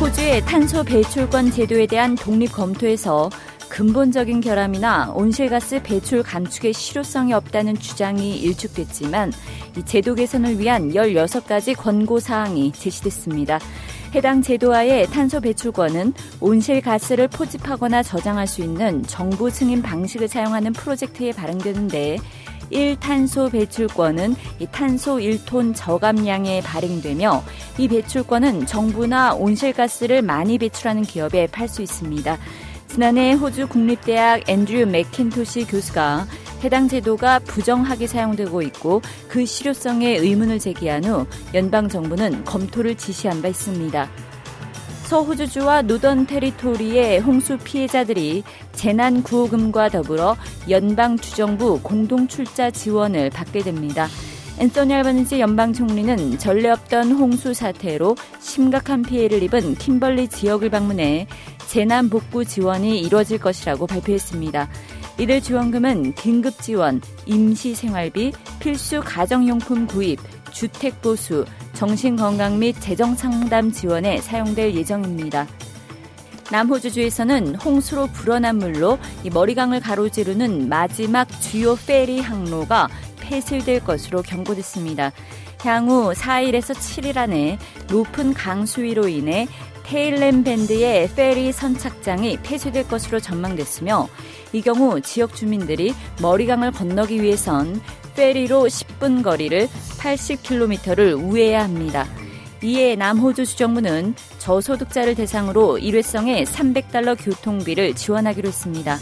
호주의 탄소 배출권 제도에 대한 독립 검토에서 근본적인 결함이나 온실가스 배출 감축의 실효성이 없다는 주장이 일축됐지만 이 제도 개선을 위한 16가지 권고 사항이 제시됐습니다. 해당 제도하의 탄소 배출권은 온실가스를 포집하거나 저장할 수 있는 정부 승인 방식을 사용하는 프로젝트에 발행되는데 1탄소 배출권은 이 탄소 1톤 저감량에 발행되며 이 배출권은 정부나 온실가스를 많이 배출하는 기업에 팔 수 있습니다. 지난해 호주 국립대학 앤드류 맥킨토시 교수가 해당 제도가 부정하게 사용되고 있고 그 실효성에 의문을 제기한 후 연방 정부는 검토를 지시한 바 있습니다. 서호주주와 노던 테리토리의 홍수 피해자들이 재난 구호금과 더불어 연방 주정부 공동 출자 지원을 받게 됩니다. 앤서니 알바니지 연방 총리는 전례 없던 홍수 사태로 심각한 피해를 입은 킴벌리 지역을 방문해 재난 복구 지원이 이뤄질 것이라고 발표했습니다. 이들 지원금은 긴급 지원, 임시 생활비, 필수 가정용품 구입, 주택 보수, 정신건강 및 재정상담 지원에 사용될 예정입니다. 남호주주에서는 홍수로 불어난 물로 머리강을 가로지르는 마지막 주요 페리 항로가 폐쇄될 것으로 경고됐습니다. 향후 4일에서 7일 안에 높은 강수위로 인해 테일랜 밴드의 페리 선착장이 폐쇄될 것으로 전망됐으며 이 경우 지역 주민들이 머리강을 건너기 위해선 페리로 10분 거리를 80km를 우회해야 합니다. 이에 남호주 주정부는 저소득자를 대상으로 일회성의 300달러 교통비를 지원하기로 했습니다.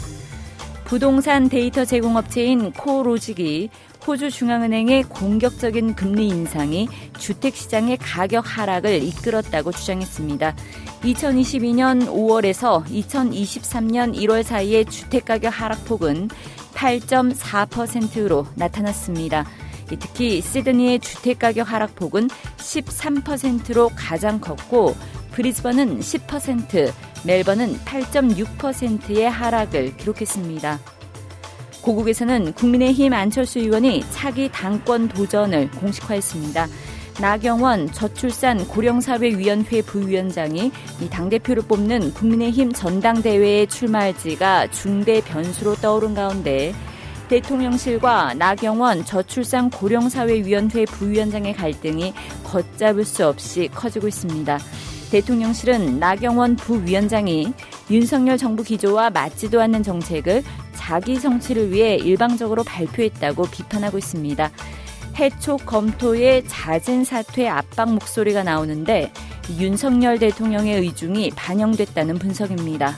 부동산 데이터 제공업체인 코로직이 호주 중앙은행의 공격적인 금리 인상이 주택시장의 가격 하락을 이끌었다고 주장했습니다. 2022년 5월에서 2023년 1월 사이의 주택가격 하락폭은 8.4%로 나타났습니다. 특히 시드니의 주택가격 하락폭은 13%로 가장 컸고 브리즈번은 10%, 멜번은 8.6%의 하락을 기록했습니다. 고국에서는 국민의힘 안철수 의원이 차기 당권 도전을 공식화했습니다. 나경원 저출산 고령사회위원회 부위원장이 당대표를 뽑는 국민의힘 전당대회에 출마할지가 중대 변수로 떠오른 가운데 대통령실과 나경원 저출산 고령사회위원회 부위원장의 갈등이 걷잡을 수 없이 커지고 있습니다. 대통령실은 나경원 부위원장이 윤석열 정부 기조와 맞지도 않는 정책을 자기 성취를 위해 일방적으로 발표했다고 비판하고 있습니다. 해촉 검토에 잦은 사퇴 압박 목소리가 나오는데 윤석열 대통령의 의중이 반영됐다는 분석입니다.